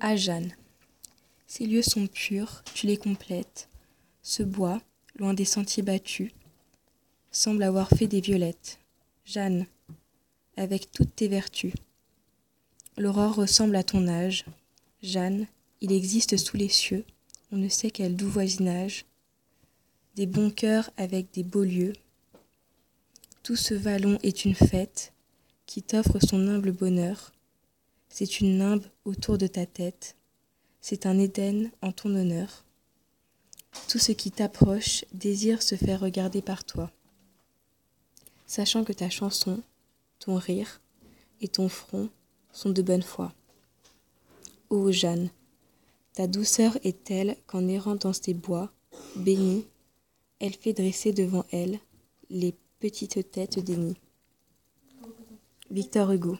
Ah Jeanne, ces lieux sont purs, tu les complètes. Ce bois, loin des sentiers battus, semble avoir fait des violettes. Jeanne, avec toutes tes vertus. L'aurore ressemble à ton âge. Jeanne, il existe sous les cieux, on ne sait quel doux voisinage, des bons cœurs avec des beaux lieux. Tout ce vallon est une fête qui t'offre son humble bonheur. C'est une nimbe autour de ta tête, c'est un Éden en ton honneur. Tout ce qui t'approche désire se faire regarder par toi, sachant que ta chanson, ton rire et ton front sont de bonne foi. Ô Jeanne, ta douceur est telle qu'en errant dans ces bois, bénis, elle fait dresser devant elle les petites têtes des nids. Victor Hugo